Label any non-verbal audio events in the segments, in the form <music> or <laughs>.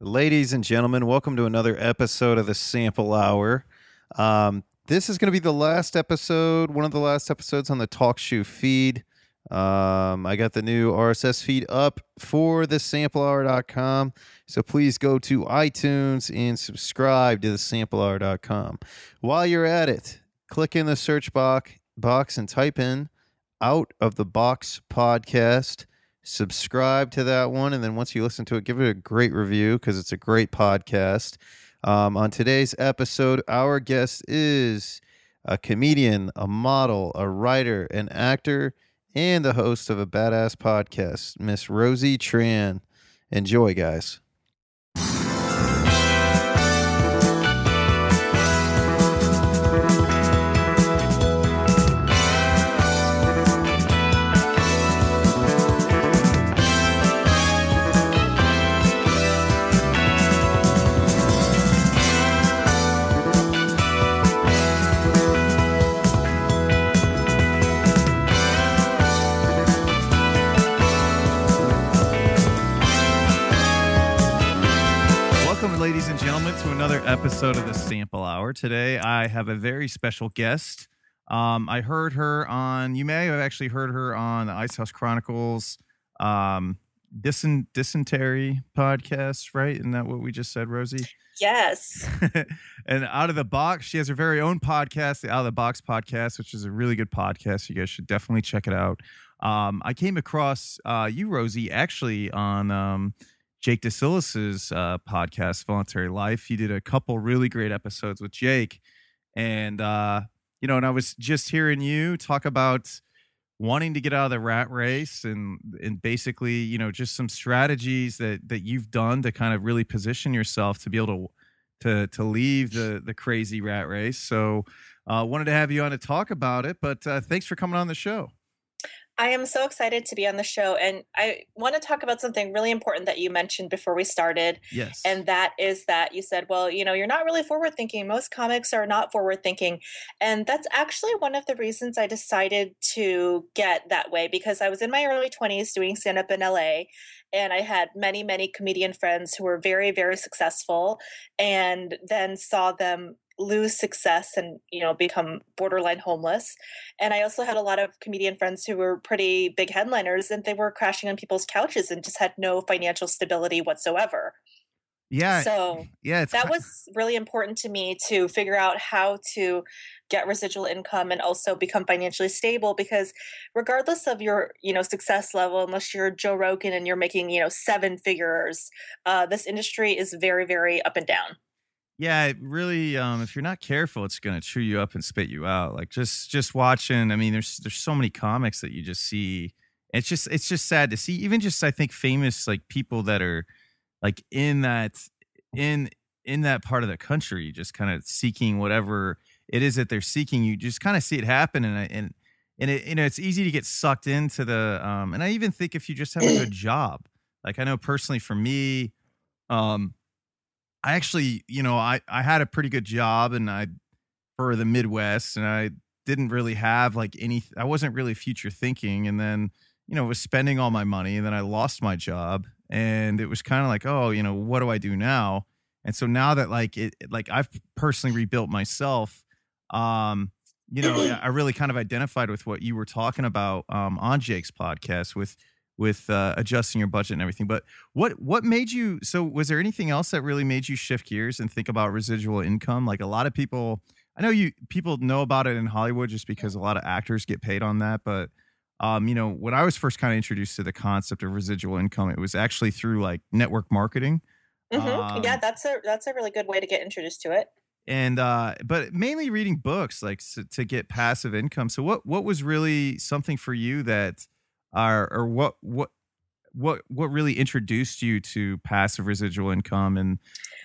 Ladies and gentlemen, welcome to another episode of the Sample Hour. Um, this is going to be the last episode, one of the last episodes on the TalkShoe feed. Um, I got the new RSS feed up for the samplehour.com. So please go to iTunes and subscribe to the samplehour.com. While you're at it, click in the search box, box and type in out of the box podcast subscribe to that one. And then once you listen to it, give it a great review because it's a great podcast. Um, on today's episode, our guest is a comedian, a model, a writer, an actor, and the host of a badass podcast, Miss Rosie Tran. Enjoy, guys. Episode of the Sample Hour. Today, I have a very special guest. Um, I heard her on, you may have actually heard her on the Ice House Chronicles um, dysen- dysentery podcast, right? Isn't that what we just said, Rosie? Yes. <laughs> and out of the box, she has her very own podcast, the Out of the Box podcast, which is a really good podcast. You guys should definitely check it out. Um, I came across uh, you, Rosie, actually on um, Jake Desyllas's uh, podcast, Voluntary Life. You did a couple really great episodes with Jake, and uh, you know, and I was just hearing you talk about wanting to get out of the rat race and and basically you know just some strategies that that you've done to kind of really position yourself to be able to to to leave the the crazy rat race. So uh wanted to have you on to talk about it but uh thanks for coming on the show I am so excited to be on the show. And I want to talk about something really important that you mentioned before we started. yes And that is that you said, well, you know, you're not really forward thinking. Most comics are not forward thinking. And that's actually one of the reasons I decided to get that way because I was in my early 20s doing stand up in LA. And I had many, many comedian friends who were very, very successful and then saw them lose success and you know become borderline homeless and i also had a lot of comedian friends who were pretty big headliners and they were crashing on people's couches and just had no financial stability whatsoever. Yeah so yeah it's that was really important to me to figure out how to get residual income and also become financially stable because regardless of your you know success level unless you're joe rogan and you're making you know seven figures uh, this industry is very very up and down yeah it really um if you're not careful it's gonna chew you up and spit you out like just just watching i mean there's there's so many comics that you just see it's just it's just sad to see even just i think famous like people that are like in that in in that part of the country just kind of seeking whatever it is that they're seeking you just kind of see it happen and I, and and it, you know it's easy to get sucked into the um and i even think if you just have a good <clears throat> job like i know personally for me um i actually you know i i had a pretty good job and i for the midwest and i didn't really have like any i wasn't really future thinking and then you know was spending all my money and then i lost my job and it was kind of like oh you know what do i do now? And so now that like it like i've personally rebuilt myself um you know i really kind of identified with what you were talking about um on jake's podcast with with uh, adjusting your budget and everything but what what made you so was there anything else that really made you shift gears and think about residual income like a lot of people i know you people know about it in hollywood just because a lot of actors get paid on that but um, you know, when I was first kind of introduced to the concept of residual income, it was actually through like network marketing. Mhm. Um, yeah that's a that's a really good way to get introduced to it and uh but mainly reading books like to get passive income so what what was really something for you that are or what what what what really introduced you to passive residual income and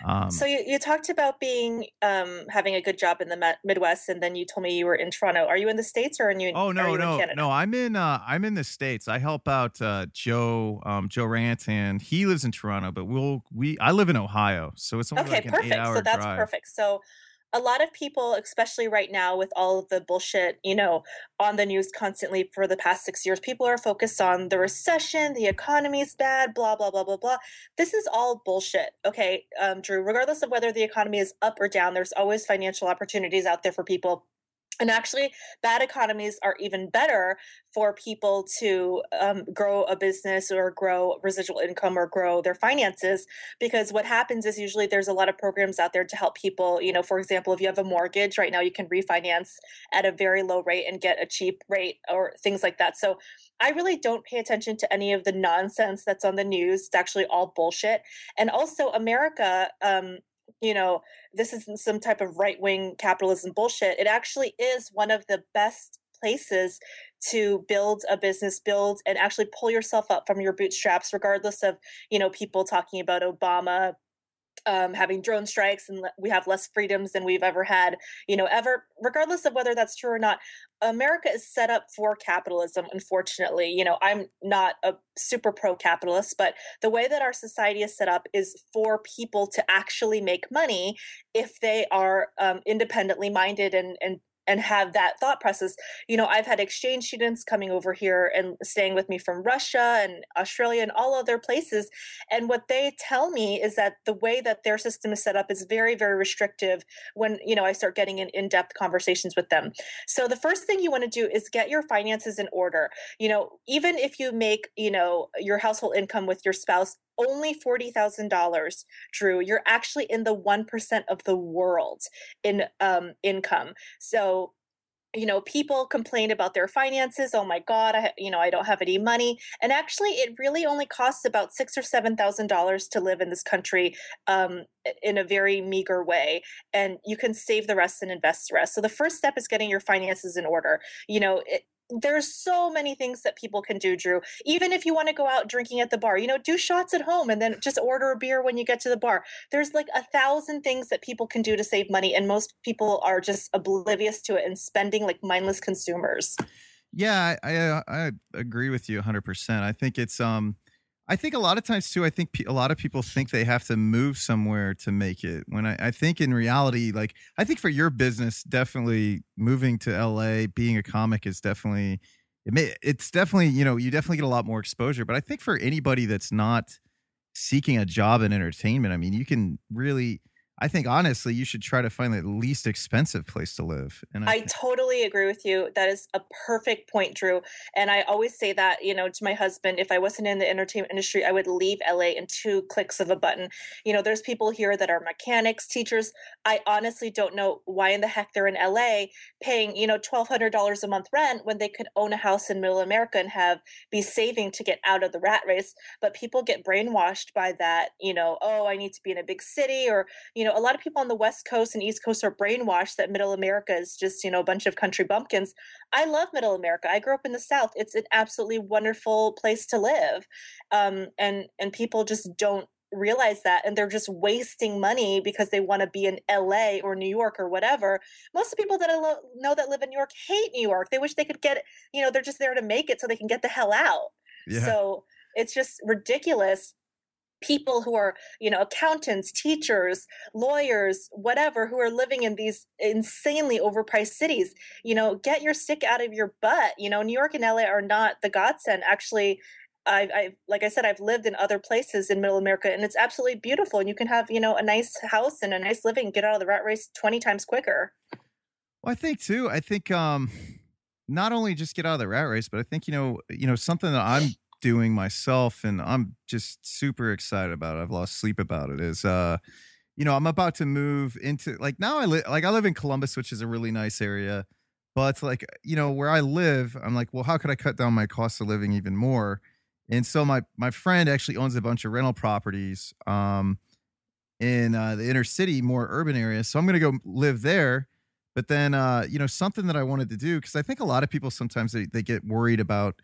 um so you, you talked about being um, having a good job in the midwest and then you told me you were in toronto are you in the states or are you, Oh are no in no canada no! I'm in uh I'm in the states. I help out uh Joe um Joe Rant and he lives in Toronto, but we'll we I live in Ohio, so it's only okay like an eight perfect hour so that's drive. perfect so a lot of people, especially right now with all of the bullshit, you know, on the news constantly for the past six years, people are focused on the recession, the economy's bad, blah, blah, blah, blah, blah. This is all bullshit. Okay, um, Drew, regardless of whether the economy is up or down, there's always financial opportunities out there for people and actually, bad economies are even better for people to um, grow a business or grow residual income or grow their finances. Because what happens is usually there's a lot of programs out there to help people. You know, for example, if you have a mortgage right now, you can refinance at a very low rate and get a cheap rate or things like that. So I really don't pay attention to any of the nonsense that's on the news. It's actually all bullshit. And also, America, um, you know, this isn't some type of right wing capitalism bullshit. It actually is one of the best places to build a business build and actually pull yourself up from your bootstraps regardless of you know people talking about obama um, having drone strikes and we have less freedoms than we've ever had you know ever regardless of whether that's true or not. America is set up for capitalism unfortunately. You know i'm not a super pro capitalist but the way that our society is set up is for people to actually make money if they are um, independently minded and and and have that thought process. You know, I've had exchange students coming over here and staying with me from Russia and Australia and all other places. And what they tell me is that the way that their system is set up is very, very restrictive when, you know, I start getting in in depth conversations with them. So the first thing you want to do is get your finances in order. You know, even if you make, you know, your household income with your spouse only $40,000, Drew, you're actually in the 1% of the world in um, income. So, you know, people complain about their finances. Oh my God, I, you know, I don't have any money. And actually, it really only costs about six or seven thousand dollars to live in this country um, in a very meager way. And you can save the rest and invest the rest. So the first step is getting your finances in order. You know, it, there's so many things that people can do drew. Even if you want to go out drinking at the bar you know do shots at home and then just order a beer when you get to the bar. There's like a thousand things that people can do to save money and most people are just oblivious to it and spending like mindless consumers. Yeah i i, I agree with you 100% i think it's um I think a lot of times too. I think a lot of people think they have to move somewhere to make it. When I, I think in reality, like I think for your business, definitely moving to LA, being a comic is definitely it may it's definitely you know you definitely get a lot more exposure. But I think for anybody that's not seeking a job in entertainment, I mean, you can really I think honestly, you should try to find the least expensive place to live. And I, I totally agree with you. That is a perfect point, Drew. And I always say that, you know, to my husband, if I wasn't in the entertainment industry, I would leave LA in two clicks of a button. You know, there's people here that are mechanics, teachers. I honestly don't know why in the heck they're in LA paying, you know, $1,200 a month rent when they could own a house in middle America and have be saving to get out of the rat race. But people get brainwashed by that, you know, oh, I need to be in a big city or, you know, know, a lot of people on the West Coast and East Coast are brainwashed that Middle America is just, you know, a bunch of country bumpkins. I love Middle America. I grew up in the South. It's an absolutely wonderful place to live, um, and and people just don't realize that and they're just wasting money because they want to be in LA or New York or whatever. Most of the people that I lo- know that live in New York hate New York. They wish they could get, you know, they're just there to make it so they can get the hell out. Yeah. So it's just ridiculous people who are you know accountants teachers lawyers whatever who are living in these insanely overpriced cities you know get your stick out of your butt you know new york and la are not the godsend actually I, I like I said, I've lived in other places in Middle America, and it's absolutely beautiful. And you can have, you know, a nice house and a nice living, get out of the rat race twenty times quicker. Well, I think too. I think um, not only just get out of the rat race, but I think you know, you know, something that I'm doing myself and I'm just super excited about it. I've lost sleep about it is uh you know, I'm about to move into like now I live like I live in Columbus, which is a really nice area. But like, you know, where I live, I'm like, well, how could I cut down my cost of living even more? And so my my friend actually owns a bunch of rental properties um in uh, the inner city, more urban areas. So I'm going to go live there. But then, uh, you know, something that I wanted to do because I think a lot of people sometimes they, they get worried about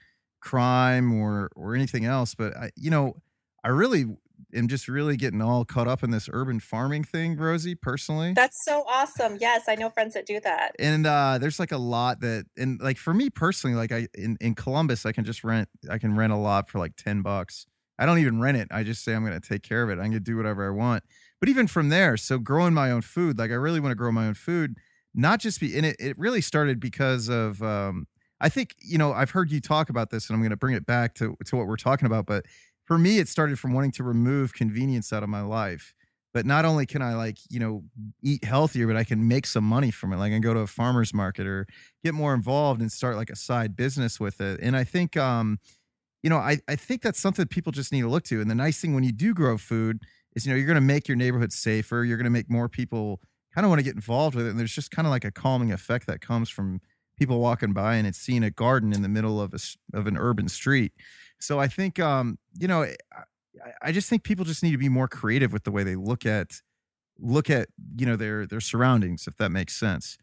crime or or anything else but I, you know i really am just really getting all caught up in this urban farming thing rosie personally that's so awesome yes i know friends that do that and uh there's like a lot that and like for me personally like i in, in columbus i can just rent i can rent a lot for like 10 bucks I don't even rent it. I just say I'm going to take care of it. I'm to do whatever I want. But even from there, so growing my own food, like I really want to grow my own food, not just be, and it, it really started because of, um, I think, you know, I've heard you talk about this and I'm going to bring it back to, to what we're talking about. But for me, it started from wanting to remove convenience out of my life. But not only can I like, you know, eat healthier, but I can make some money from it. Like I can go to a farmer's market or get more involved and start like a side business with it. And I think, um, you know, I, I think that's something that people just need to look to. And the nice thing when you do grow food is, you know, you're going to make your neighborhood safer. You're going to make more people kind of want to get involved with it. And there's just kind of like a calming effect that comes from people walking by and it's seeing a garden in the middle of a, of an urban street. So I think, um, you know, I, I just think people just need to be more creative with the way they look at, look at, you know, their, their surroundings, if that makes sense.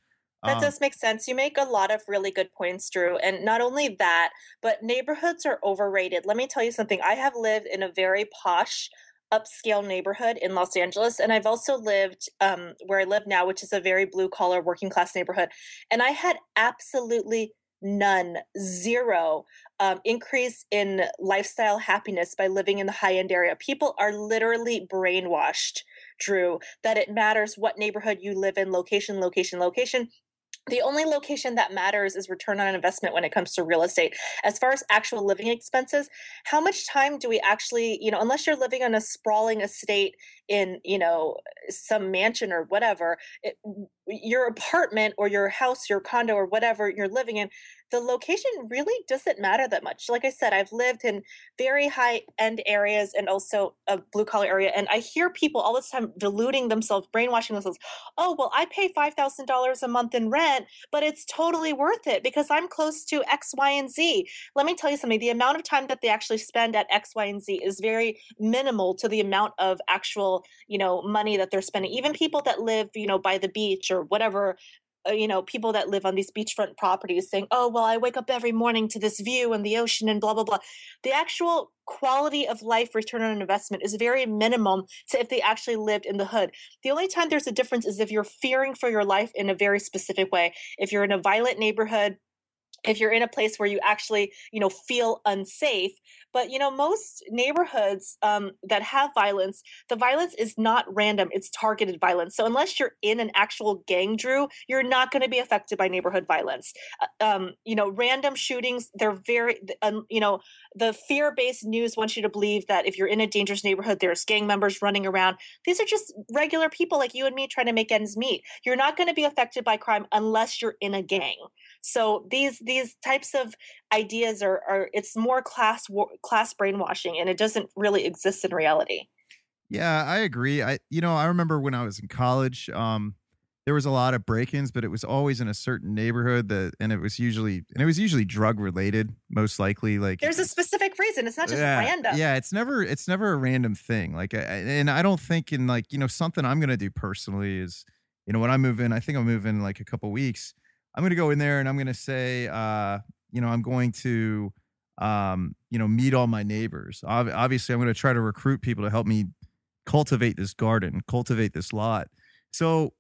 That um, does make sense. You make a lot of really good points, Drew. And not only that, but neighborhoods are overrated. Let me tell you something. I have lived in a very posh, upscale neighborhood in Los Angeles. And I've also lived um, where I live now, which is a very blue collar, working class neighborhood. And I had absolutely none, zero um, increase in lifestyle happiness by living in the high end area. People are literally brainwashed, Drew, that it matters what neighborhood you live in, location, location, location the only location that matters is return on investment when it comes to real estate. As far as actual living expenses how much time do we actually you know unless you're living on a sprawling estate in you know some mansion or whatever it, your apartment or your house your condo or whatever you're living in the location really doesn't matter that much. Like i said i've lived in very high end areas and also a blue collar area and i hear people all the time deluding themselves brainwashing themselves oh well i pay $5000 a month in rent but it's totally worth it because i'm close to x y and z. Let me tell you something the amount of time that they actually spend at x y and z is very minimal to the amount of actual you know money that they're spending even people that live you know by the beach or whatever uh, you know people that live on these beachfront properties saying oh well i wake up every morning to this view and the ocean and blah blah blah. The actual quality of life return on investment is very minimum to if they actually lived in the hood. The only time there's a difference is if you're fearing for your life in a very specific way. If you're in a violent neighborhood if you're in a place where you actually you know feel unsafe but you know most neighborhoods um, that have violence the violence is not random it's targeted violence. So unless you're in an actual gang drew you're not going to be affected by neighborhood violence. Uh, um, you know random shootings they're very um, you know the fear-based news wants you to believe that if you're in a dangerous neighborhood there's gang members running around. These are just regular people like you and me trying to make ends meet. You're not going to be affected by crime unless you're in a gang. So these these types of ideas are, are it's more class class brainwashing and it doesn't really exist in reality. Yeah, I agree. I you know, I remember when I was in college, um there was a lot of break-ins, but it was always in a certain neighborhood that, and it was usually, and it was usually drug related, most likely. Like there's a specific reason. It's not just yeah, random. Yeah, it's never, it's never a random thing. Like, and I don't think in like, you know, something I'm gonna do personally is, you know, when I move in, I think I'll move in like a couple weeks. I'm going to go in there and I'm going to say, uh, you know, I'm going to, um, you know, meet all my neighbors. Obviously, I'm going to try to recruit people to help me cultivate this garden, cultivate this lot. So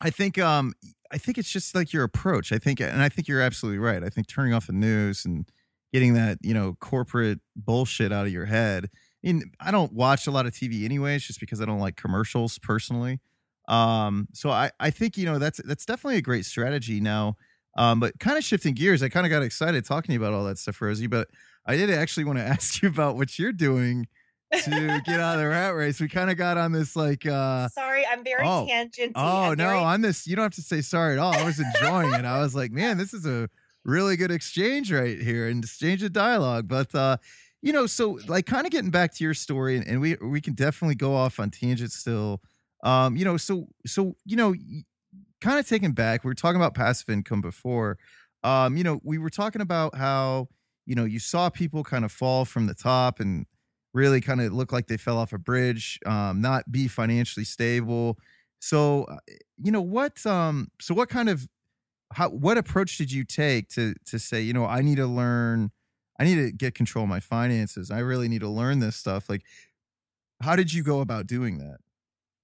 I think, um, I think it's just like your approach. I think, and I think you're absolutely right. I think turning off the news and getting that, you know, corporate bullshit out of your head. I mean, I don't watch a lot of TV anyways, just because I don't like commercials personally. Um, so I, I think you know that's that's definitely a great strategy now. Um, but kind of shifting gears, I kind of got excited talking to you about all that stuff, Rosie. But I did actually want to <laughs> ask you about what you're doing to get out of the rat race. We kind of got on this like uh sorry, I'm very oh, tangent. Oh I'm no, very... on this you don't have to say sorry at all. I was enjoying it. I was like, man, this is a really good exchange right here and exchange of dialogue. But uh, you know, so like kind of getting back to your story, and, and we we can definitely go off on tangents still um, you know, so so you know, kind of taken back. We were talking about passive income before. Um, you know, we were talking about how you know you saw people kind of fall from the top and really kind of look like they fell off a bridge, um, not be financially stable. So, uh, you know, what um, so what kind of how what approach did you take to to say, you know, I need to learn, I need to get control of my finances. I really need to learn this stuff. Like, how did you go about doing that?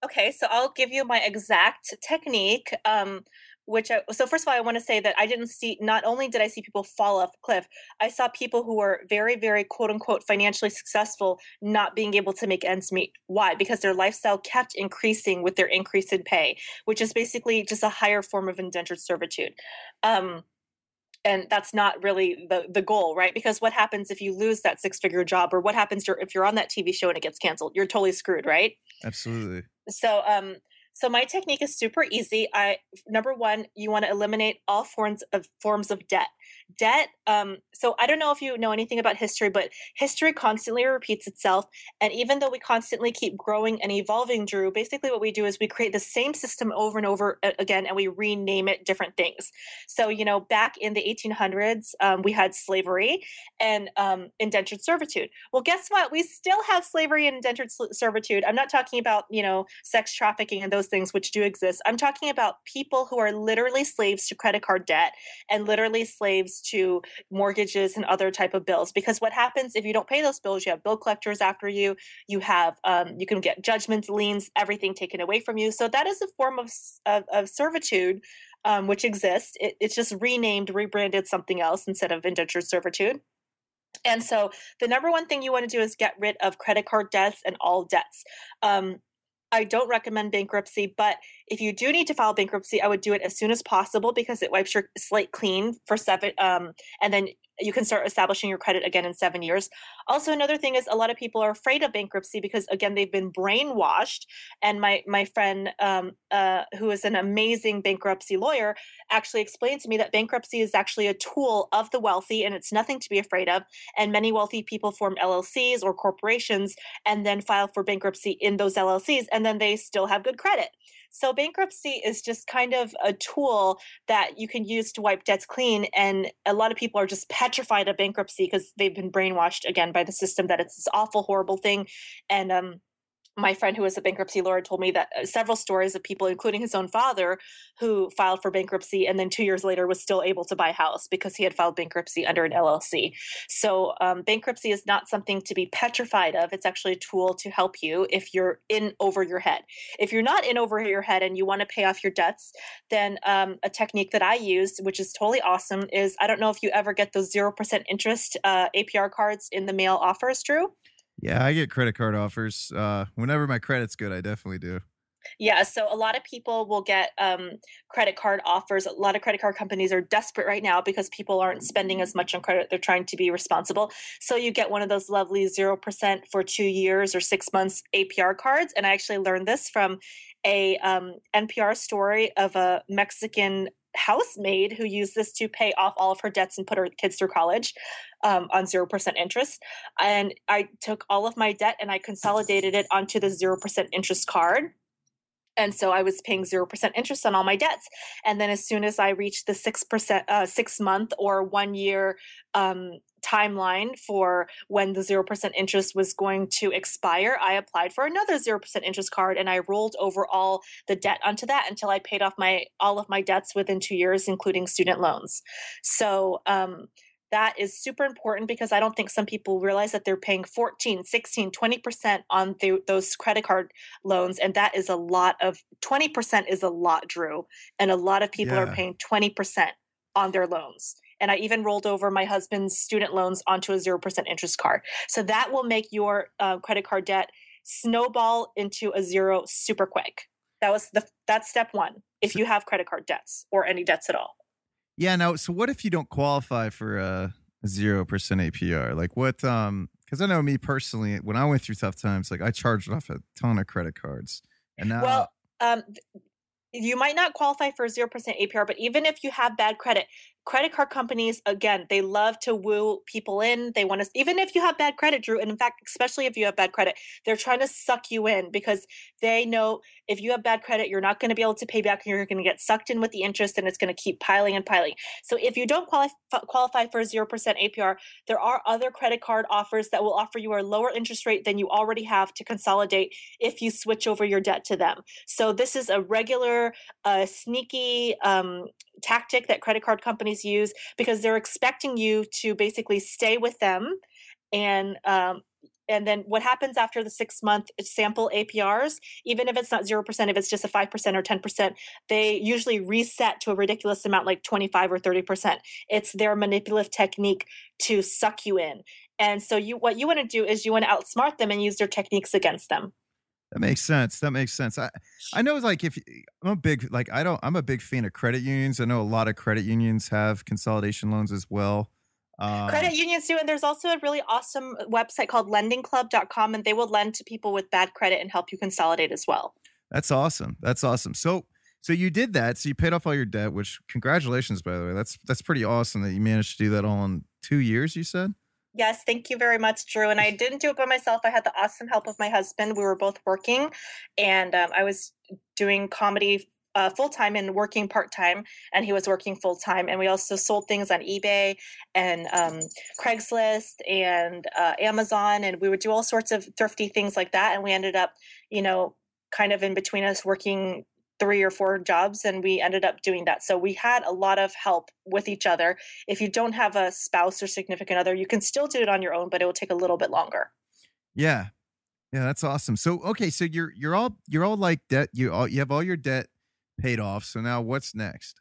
Okay, so I'll give you my exact technique. Um, which I, so first of all i want to say that i didn't see not only did i see people fall off a cliff i saw people who were very very quote unquote financially successful not being able to make ends meet. Why? Because their lifestyle kept increasing with their increase in pay which is basically just a higher form of indentured servitude. Um, and that's not really the the goal right? Because what happens if you lose that six figure job or what happens if you're on that tv show and it gets canceled? You're totally screwed right? Absolutely so um so my technique is super easy. I number one, you want to eliminate all forms of forms of debt. Debt. Um, so I don't know if you know anything about history, but history constantly repeats itself. And even though we constantly keep growing and evolving, Drew, basically what we do is we create the same system over and over again, and we rename it different things. So you know, back in the 1800s, um, we had slavery and um, indentured servitude. Well, guess what? We still have slavery and indentured servitude. I'm not talking about you know sex trafficking and those those things which do exist. I'm talking about people who are literally slaves to credit card debt and literally slaves to mortgages and other type of bills. Because what happens if you don't pay those bills? You have bill collectors after you. You have um, you can get judgments, liens, everything taken away from you. So that is a form of of, of servitude. Um, which exists. It, it's just renamed, rebranded something else instead of indentured servitude. And so the number one thing you want to do is get rid of credit card debts and all debts. Um, I don't recommend bankruptcy, but if you do need to file bankruptcy, I would do it as soon as possible because it wipes your slate clean for seven, um, and then you can start establishing your credit again in seven years. Also, another thing is a lot of people are afraid of bankruptcy because again they've been brainwashed. And my my friend, um, uh, who is an amazing bankruptcy lawyer, actually explained to me that bankruptcy is actually a tool of the wealthy and it's nothing to be afraid of. And many wealthy people form LLCs or corporations and then file for bankruptcy in those LLCs, and then they still have good credit. So bankruptcy is just kind of a tool that you can use to wipe debts clean. And a lot of people are just petrified of bankruptcy because they've been brainwashed again by the system that it's this awful, horrible thing. And um, my friend who is a bankruptcy lawyer told me that uh, several stories of people including his own father who filed for bankruptcy and then two years later was still able to buy a house because he had filed bankruptcy under an llc so um, bankruptcy is not something to be petrified of. It's actually a tool to help you if you're in over your head. If you're not in over your head and you want to pay off your debts then um, a technique that i use which is totally awesome is i don't know if you ever get those 0% interest uh, apr cards in the mail offers drew yeah, I get credit card offers. Uh, whenever my credit's good, I definitely do. Yeah, so a lot of people will get um, credit card offers. A lot of credit card companies are desperate right now because people aren't spending as much on credit. They're trying to be responsible. So you get one of those lovely 0% for two years or six months APR cards. And I actually learned this from a um, NPR story of a Mexican housemaid who used this to pay off all of her debts and put her kids through college um, on 0% interest. And I took all of my debt and I consolidated it onto the 0% interest card. And so I was paying 0% interest on all my debts. And then as soon as I reached the 6%, uh, six month or one year um, timeline for when the 0% interest was going to expire, I applied for another 0% interest card and I rolled over all the debt onto that until I paid off my all of my debts within 2 years including student loans. So, um, that is super important because I don't think some people realize that they're paying 14, 16, 20% on the, those credit card loans. And that is a lot of 20% is a lot, Drew. And a lot of people yeah. are paying 20% on their loans and I even rolled over my husband's student loans onto a 0% interest card. So that will make your uh, credit card debt snowball into a zero super quick. That was the that's step 1 if you have credit card debts or any debts at all. Yeah, now so what if you don't qualify for a 0% APR? Like what um cuz I know me personally when I went through tough times like I charged off a ton of credit cards. And now Well, um you might not qualify for 0% APR, but even if you have bad credit, credit card companies again they love to woo people in. They want to even if you have bad credit drew and in fact especially if you have bad credit they're trying to suck you in because they know if you have bad credit you're not going to be able to pay back and you're going to get sucked in with the interest and it's going to keep piling and piling. So if you don't qualify qualify for 0% apr there are other credit card offers that will offer you a lower interest rate than you already have to consolidate if you switch over your debt to them. So this is a regular uh, sneaky um, tactic that credit card companies use because they're expecting you to basically stay with them and um, and then what happens after the six month sample APRs, even if it's not 0%, if it's just a 5% or 10%, they usually reset to a ridiculous amount like 25 or 30%. It's their manipulative technique to suck you in. And so you what you want to do is you want to outsmart them and use their techniques against them. That makes sense. That makes sense. I I know like if I'm a big like I don't I'm a big fan of credit unions. I know a lot of credit unions have consolidation loans as well. Um, credit unions do, and there's also a really awesome website called lendingclub.com, and they will lend to people with bad credit and help you consolidate as well. That's awesome. That's awesome. So so you did that. So you paid off all your debt, which congratulations, by the way. That's that's pretty awesome that you managed to do that all in two years. You said. Yes, thank you very much, Drew. And I didn't do it by myself. I had the awesome help of my husband. We were both working, and um, I was doing comedy uh, full time and working part time, and he was working full time. And we also sold things on eBay and um, Craigslist and uh, Amazon, and we would do all sorts of thrifty things like that. And we ended up, you know, kind of in between us working three or four jobs and we ended up doing that. So we had a lot of help with each other. If you don't have a spouse or significant other you can still do it on your own but it will take a little bit longer. Yeah. Yeah that's awesome. So okay so you're you're all you're all like debt you all you have all your debt paid off. So now what's next?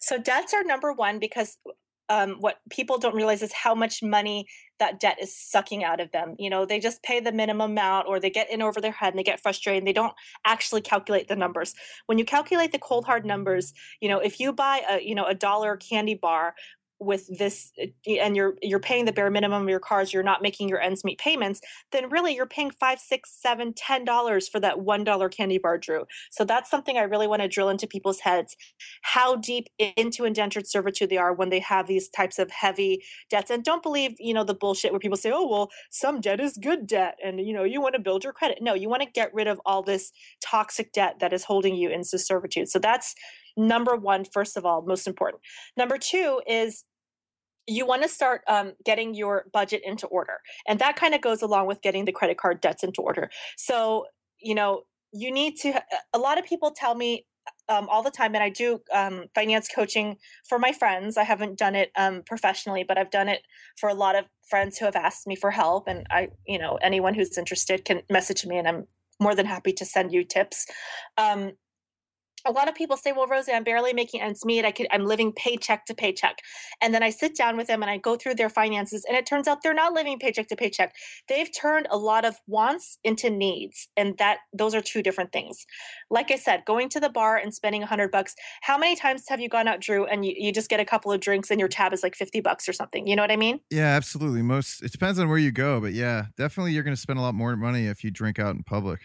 So debts are number one because um, what people don't realize is how much money that debt is sucking out of them. You know, they just pay the minimum amount or they get in over their head and they get frustrated and they don't actually calculate the numbers. When you calculate the cold hard numbers, you know, if you buy a, you know, a dollar candy bar with this eh, and you're you're paying the bare minimum of your cars you're not making your ends meet payments then really you're paying five six seven ten dollars for that one dollar candy bar drew. So that's something i really want to drill into people's heads. How deep into indentured servitude they are when they have these types of heavy debts and don't believe you know the bullshit where people say oh well some debt is good debt and you know you want to build your credit. No you want to get rid of all this toxic debt that is holding you into servitude. So that's number one first of all most important. Number two is you want to start um, getting your budget into order. And that kind of goes along with getting the credit card debts into order. So, you know, you need to, a lot of people tell me um, all the time, and I do um, finance coaching for my friends. I haven't done it um, professionally, but I've done it for a lot of friends who have asked me for help. And I, you know, anyone who's interested can message me, and I'm more than happy to send you tips. Um, a lot of people say, "Well, Rosie, I'm barely making ends meet. I could, I'm living paycheck to paycheck." And then I sit down with them and I go through their finances, and it turns out they're not living paycheck to paycheck. They've turned a lot of wants into needs, and that those are two different things. Like I said, going to the bar and spending a hundred bucks. How many times have you gone out, Drew, and you, you just get a couple of drinks and your tab is like fifty bucks or something? You know what I mean? Yeah, absolutely. Most it depends on where you go, but yeah, definitely you're going to spend a lot more money if you drink out in public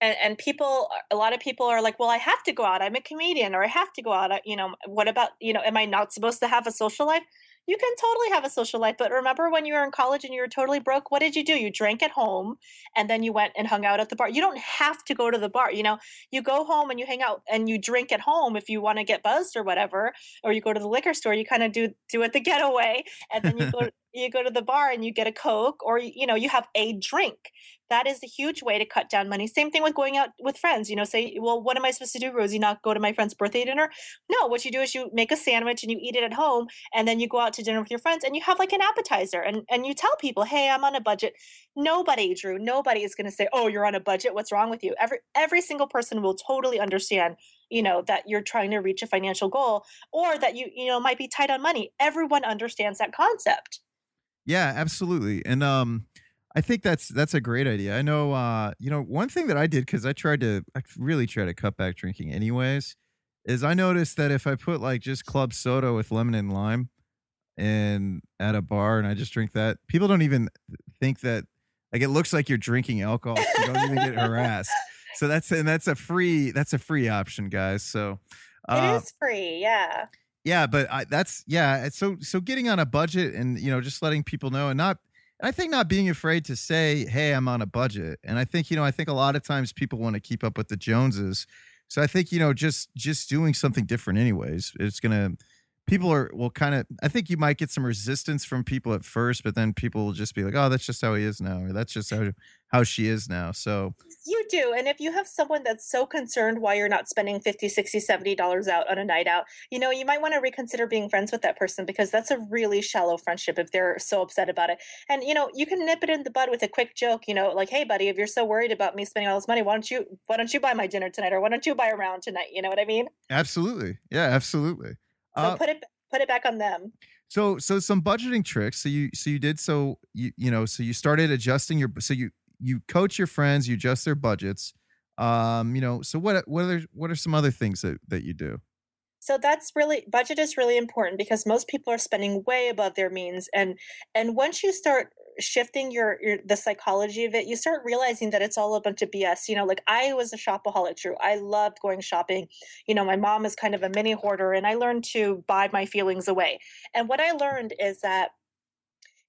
and, and people a lot of people are like well i have to go out. I'm a comedian or i have to go out. Uh, you know what about you know am i not supposed to have a social life? You can totally have a social life but remember when you were in college and you were totally broke what did you do? You drank at home and then you went and hung out at the bar. You don't have to go to the bar you know? You go home and you hang out and you drink at home if you want to get buzzed or whatever or you go to the liquor store you kind of do do it the <laughs> getaway and then you go you go to the bar and you get a coke or you know you have a drink. That is a huge way to cut down money. Same thing with going out with friends you know say well what am i supposed to do rosie? Not go to my friend's birthday dinner? No what you do is you make a sandwich and you eat it at home and then you go out to dinner with your friends and you have like an appetizer and and you tell people hey i'm on a budget. Nobody drew nobody is going to say oh you're on a budget. What's wrong with you? Every every single person will totally understand you know that you're trying to reach a financial goal or that you you know might be tight on money. Everyone understands that concept yeah, absolutely. And um I think that's that's a great idea. I know uh you know one thing that I did cuz I tried to I really try to cut back drinking anyways is I noticed that if I put like just club soda with lemon and lime and at a bar and I just drink that, people don't even think that like it looks like you're drinking alcohol. So you don't even get harassed. <laughs> So that's and that's a free that's a free option, guys. So uh, it is free, yeah yeah but I, that's yeah so so getting on a budget and you know just letting people know and not and i think not being afraid to say hey i'm on a budget. And i think you know i think a lot of times people want to keep up with the joneses. So i think you know just just doing something different anyways it's gonna people are will kind of i think you might get some resistance from people at first but then people will just be like oh that's just how he is now or that's just how how she is now so you do and if you have someone that's so concerned why you're not spending 50 60 70 dollars out on a night out you know you might want to reconsider being friends with that person because that's a really shallow friendship if they're so upset about it. And you know you can nip it in the bud with a quick joke you know like hey buddy if you're so worried about me spending all this money why don't you why don't you buy my dinner tonight or why don't you buy a round tonight? You know what i mean? Absolutely. Yeah absolutely so uh, put it put it back on them. So so some budgeting tricks. So you so you did so you you know so you started adjusting your so you you coach your friends, you adjust their budgets. Um, you know, so what what are what are some other things that that you do? so that's really budget is really important because most people are spending way above their means and and once you start shifting your, your the psychology of it you start realizing that it's all a bunch of bs you know like i was a shopaholic true i loved going shopping. You know my mom is kind of a mini hoarder and i learned to buy my feelings away. And what i learned is that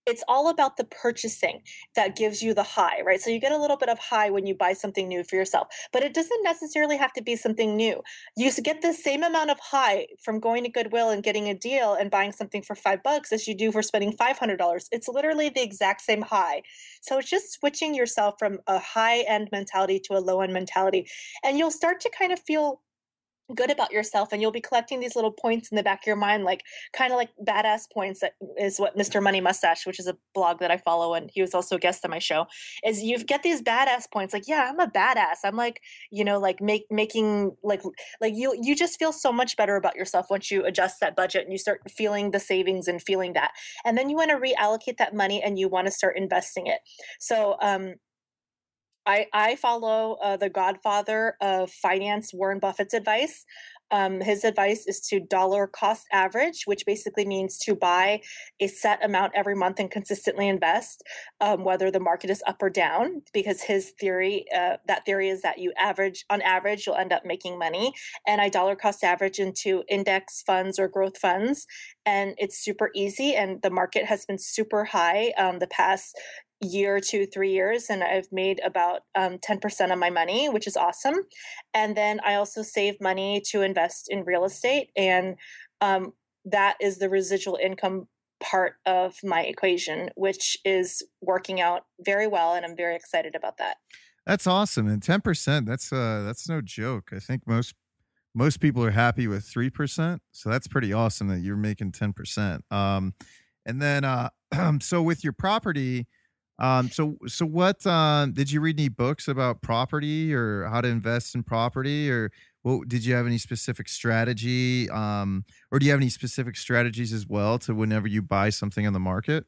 it's all about the purchasing that gives you the high, right? So you get a little bit of high when you buy something new for yourself, but it doesn't necessarily have to be something new. You get the same amount of high from going to Goodwill and getting a deal and buying something for five bucks as you do for spending $500. It's literally the exact same high. So it's just switching yourself from a high end mentality to a low end mentality. And you'll start to kind of feel good about yourself and you'll be collecting these little points in the back of your mind like kind of like badass points that is what mr money mustache which is a blog that i follow and he was also a guest on my show is you get these badass points like yeah i'm a badass. I'm like you know like make making like like you you just feel so much better about yourself once you adjust that budget and you start feeling the savings and feeling that and then you want to reallocate that money and you want to start investing it. So um I, I follow uh, the godfather of finance, Warren Buffett's advice. Um, his advice is to dollar cost average, which basically means to buy a set amount every month and consistently invest, um, whether the market is up or down. Because his theory, uh, that theory is that you average on average, you'll end up making money. And I dollar cost average into index funds or growth funds, and it's super easy. And the market has been super high um, the past year two three years and i've made about um, 10% of my money which is awesome. And then i also save money to invest in real estate and um, that is the residual income part of my equation which is working out very well and i'm very excited about that. That's awesome and 10% that's uh that's no joke. I think most most people are happy with 3% so that's pretty awesome that you're making 10% um and then uh <clears throat> so with your property um, so, so what uh, did you read any books about property or how to invest in property, or well, did you have any specific strategy, um, or do you have any specific strategies as well to whenever you buy something on the market?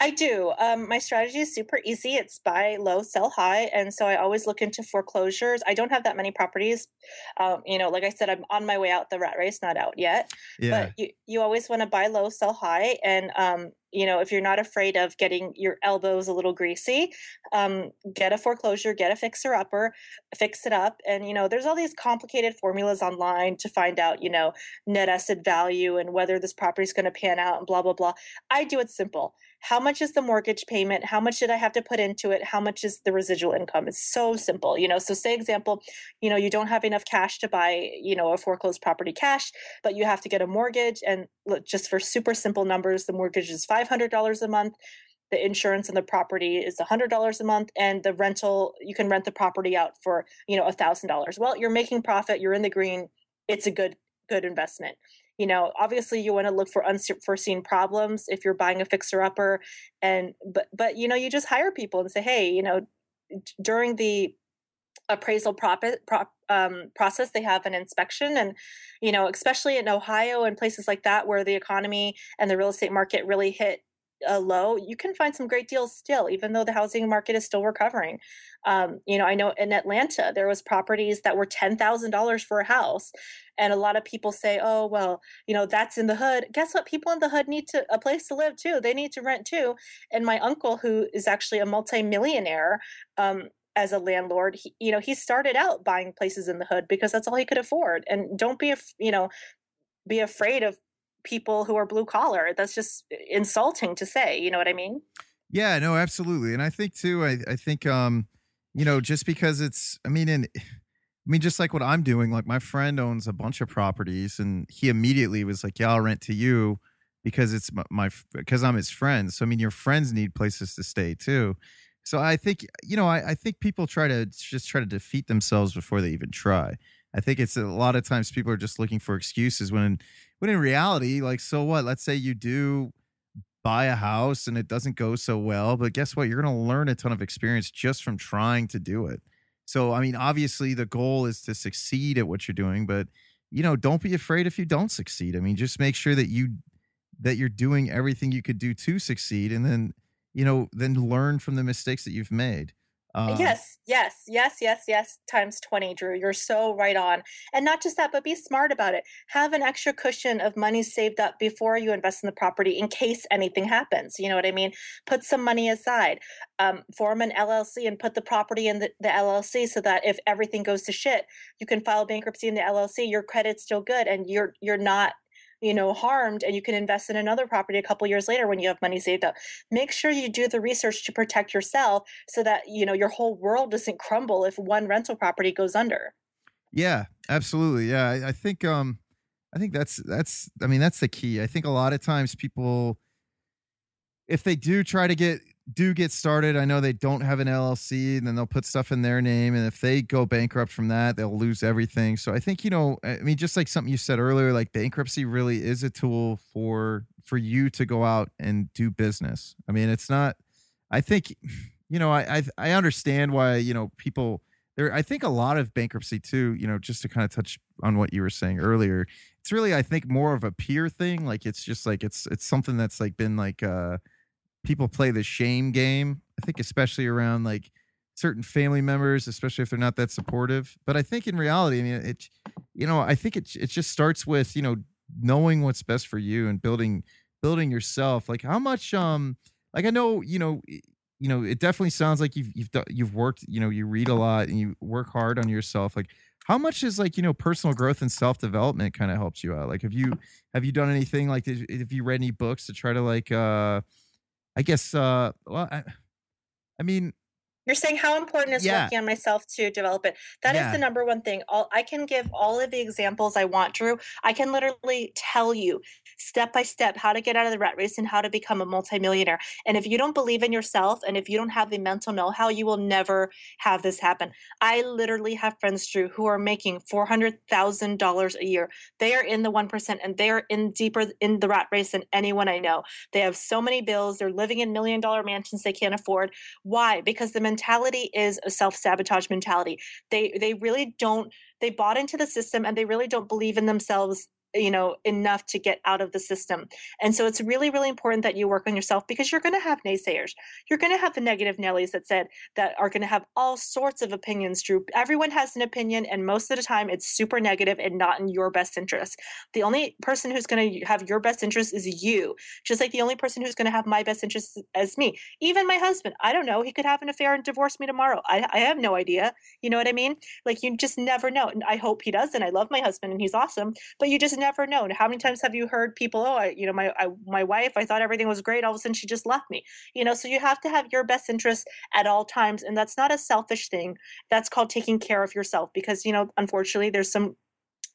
I do. Um, my strategy is super easy. It's buy low, sell high, and so I always look into foreclosures. I don't have that many properties. Um, you know, like I said, I'm on my way out the rat race, not out yet. Yeah. But you, you always want to buy low, sell high, and um, you know, if you're not afraid of getting your elbows a little greasy, um, get a foreclosure, get a fixer upper, fix it up. And, you know, there's all these complicated formulas online to find out, you know, net asset value and whether this property is going to pan out and blah, blah, blah. I do it simple how much is the mortgage payment? How much did i have to put into it? How much is the residual income? It's so simple you know? So say example you know you don't have enough cash to buy you know a foreclosed property cash but you have to get a mortgage and look, just for super simple numbers the mortgage is $500 a month the insurance on the property is $100 a month and the rental you can rent the property out for you know $1000 well you're making profit you're in the green it's a good good investment you know obviously you want to look for unforeseen problems if you're buying a fixer upper and but but you know you just hire people and say hey you know during the appraisal profit, pro, um, process they have an inspection and you know especially in ohio and places like that where the economy and the real estate market really hit low, you can find some great deals still, even though the housing market is still recovering. Um, you know, I know in Atlanta there was properties that were ten thousand dollars for a house, and a lot of people say, "Oh, well, you know, that's in the hood." Guess what? People in the hood need to a place to live too. They need to rent too. And my uncle, who is actually a multimillionaire, um, as a landlord he, you know he started out buying places in the hood because that's all he could afford and don't be you know be afraid of people who are blue collar. That's just insulting to say. You know what I mean? Yeah, no, absolutely. And I think too, I, I think, um, you know, just because it's, I mean, in <sighs> I mean, just like what I'm doing, like my friend owns a bunch of properties and he immediately was like, yeah, I'll rent to you because it's my, my because I'm his friend. So, I mean, your friends need places to stay too. So I think, you know, I, I think people try to just try to defeat themselves before they even try. I think it's a lot of times people are just looking for excuses when, when in reality, like, so what? Let's say you do buy a house and it doesn't go so well, but guess what? You're going to learn a ton of experience just from trying to do it. So, I mean, obviously the goal is to succeed at what you're doing, but you know, don't be afraid if you don't succeed. I mean, just make sure that you that you're doing everything you could do to succeed and then, you know, then learn from the mistakes that you've made. Um, yes, yes, yes, yes, yes, times 20, Drew. You're so right on. And not just that, but be smart about it. Have an extra cushion of money saved up before you invest in the property in case anything happens. You know what I mean? Put some money aside. Um, form an LLC and put the property in the, the LLC so that if everything goes to shit, you can file bankruptcy in the LLC. Your credit's still good and you're you're not you know harmed and you can invest in another property a couple years later when you have money saved up. Make sure you do the research to protect yourself so that you know your whole world doesn't crumble if one rental property goes under. Yeah absolutely yeah i, I think um i think that's that's i mean that's the key. I think a lot of times people if they do try to get do get started, I know they don't have an LLC, and then they'll put stuff in their name, and if they go bankrupt from that, they'll lose everything. So I think you know, I mean, just like something you said earlier, like bankruptcy really is a tool for for you to go out and do business. I mean, it's not. I think, <sighs> you know, I I, I understand why you know people there. I think a lot of bankruptcy too. You know, just to kind of touch on what you were saying earlier, it's really I think more of a peer thing. Like it's just like it's it's something that's like been like. uh people play the shame game. I think especially around like certain family members, especially if they're not that supportive. But I think in reality, I mean, it, you know, I think it it just starts with you know knowing what's best for you and building building yourself. Like how much, um, like I know, you know, you know, it definitely sounds like you've you've you've worked, you know, you read a lot and you work hard on yourself. Like how much is like you know personal growth and self development kind of helps you out? Like have you have you done anything like have you read any books to try to like uh I guess. Uh, well, I, I mean, you're saying how important is yeah. working on myself to develop it. That yeah. is the number one thing. All I can give all of the examples I want, Drew. I can literally tell you step by step how to get out of the rat race and how to become a multimillionaire. And if you don't believe in yourself and if you don't have the mental know how, you will never have this happen. I literally have friends, Drew, who are making $400,000 a year. They are in the 1% and they are in deeper in the rat race than anyone I know. They have so many bills. They're living in million dollar mansions they can't afford. Why? Because the mentality is a self sabotage mentality. They, they really don't they bought into the system and they really don't believe in themselves you know enough to get out of the system. And so it's really really important that you work on yourself because you're going to have naysayers. You're going to have the negative nellies that said that are going to have all sorts of opinions drew. Everyone has an opinion and most of the time it's super negative and not in your best interest. The only person who's going to have your best interest is you just like the only person who's going to have my best interest as me. Even my husband. I don't know. He could have an affair and divorce me tomorrow. I, I have no idea. You know what i mean? Like you just never know. And i hope he does and i love my husband and he's awesome but you just never know. How many times have you heard people, oh, I, you know, my I, my wife, I thought everything was great. All of a sudden, she just left me. You know, so you have to have your best interest at all times, and that's not a selfish thing. That's called taking care of yourself. Because you know, unfortunately, there's some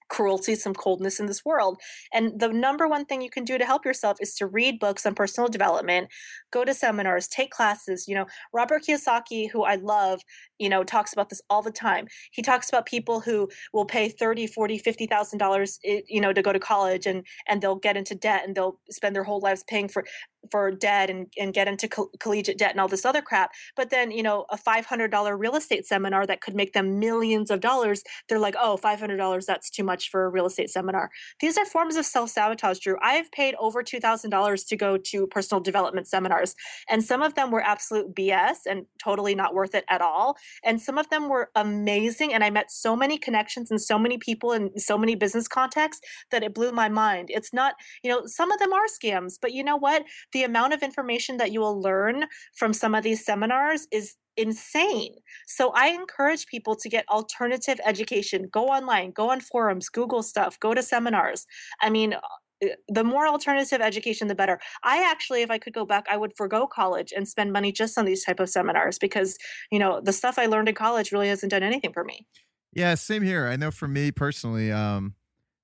cruelty, some coldness in this world. And the number one thing you can do to help yourself is to read books on personal development, go to seminars, take classes. You know, Robert Kiyosaki, who I love, you know, talks about this all the time. He talks about people who will pay 30, 40, 50,000 dollars, eh, you know, to go to college and and they'll get into debt and they'll spend their whole lives paying for for debt and, and get into co- collegiate debt and all this other crap. But then, you know, a $500 real estate seminar that could make them millions of dollars, they're like, oh, $500, that's too much for a real estate seminar. These are forms of self sabotage, Drew. I have paid over $2,000 to go to personal development seminars, and some of them were absolute BS and totally not worth it at all. And some of them were amazing. And I met so many connections and so many people in so many business contexts that it blew my mind. It's not, you know, some of them are scams, but you know what? The amount of information that you will learn from some of these seminars is insane. So I encourage people to get alternative education. Go online, go on forums, Google stuff, go to seminars. I mean, uh, the more alternative education the better i actually if i could go back i would forego college and spend money just on these type of seminars because you know the stuff i learned in college really hasn't done anything for me Yeah, same here. I know for me personally, um,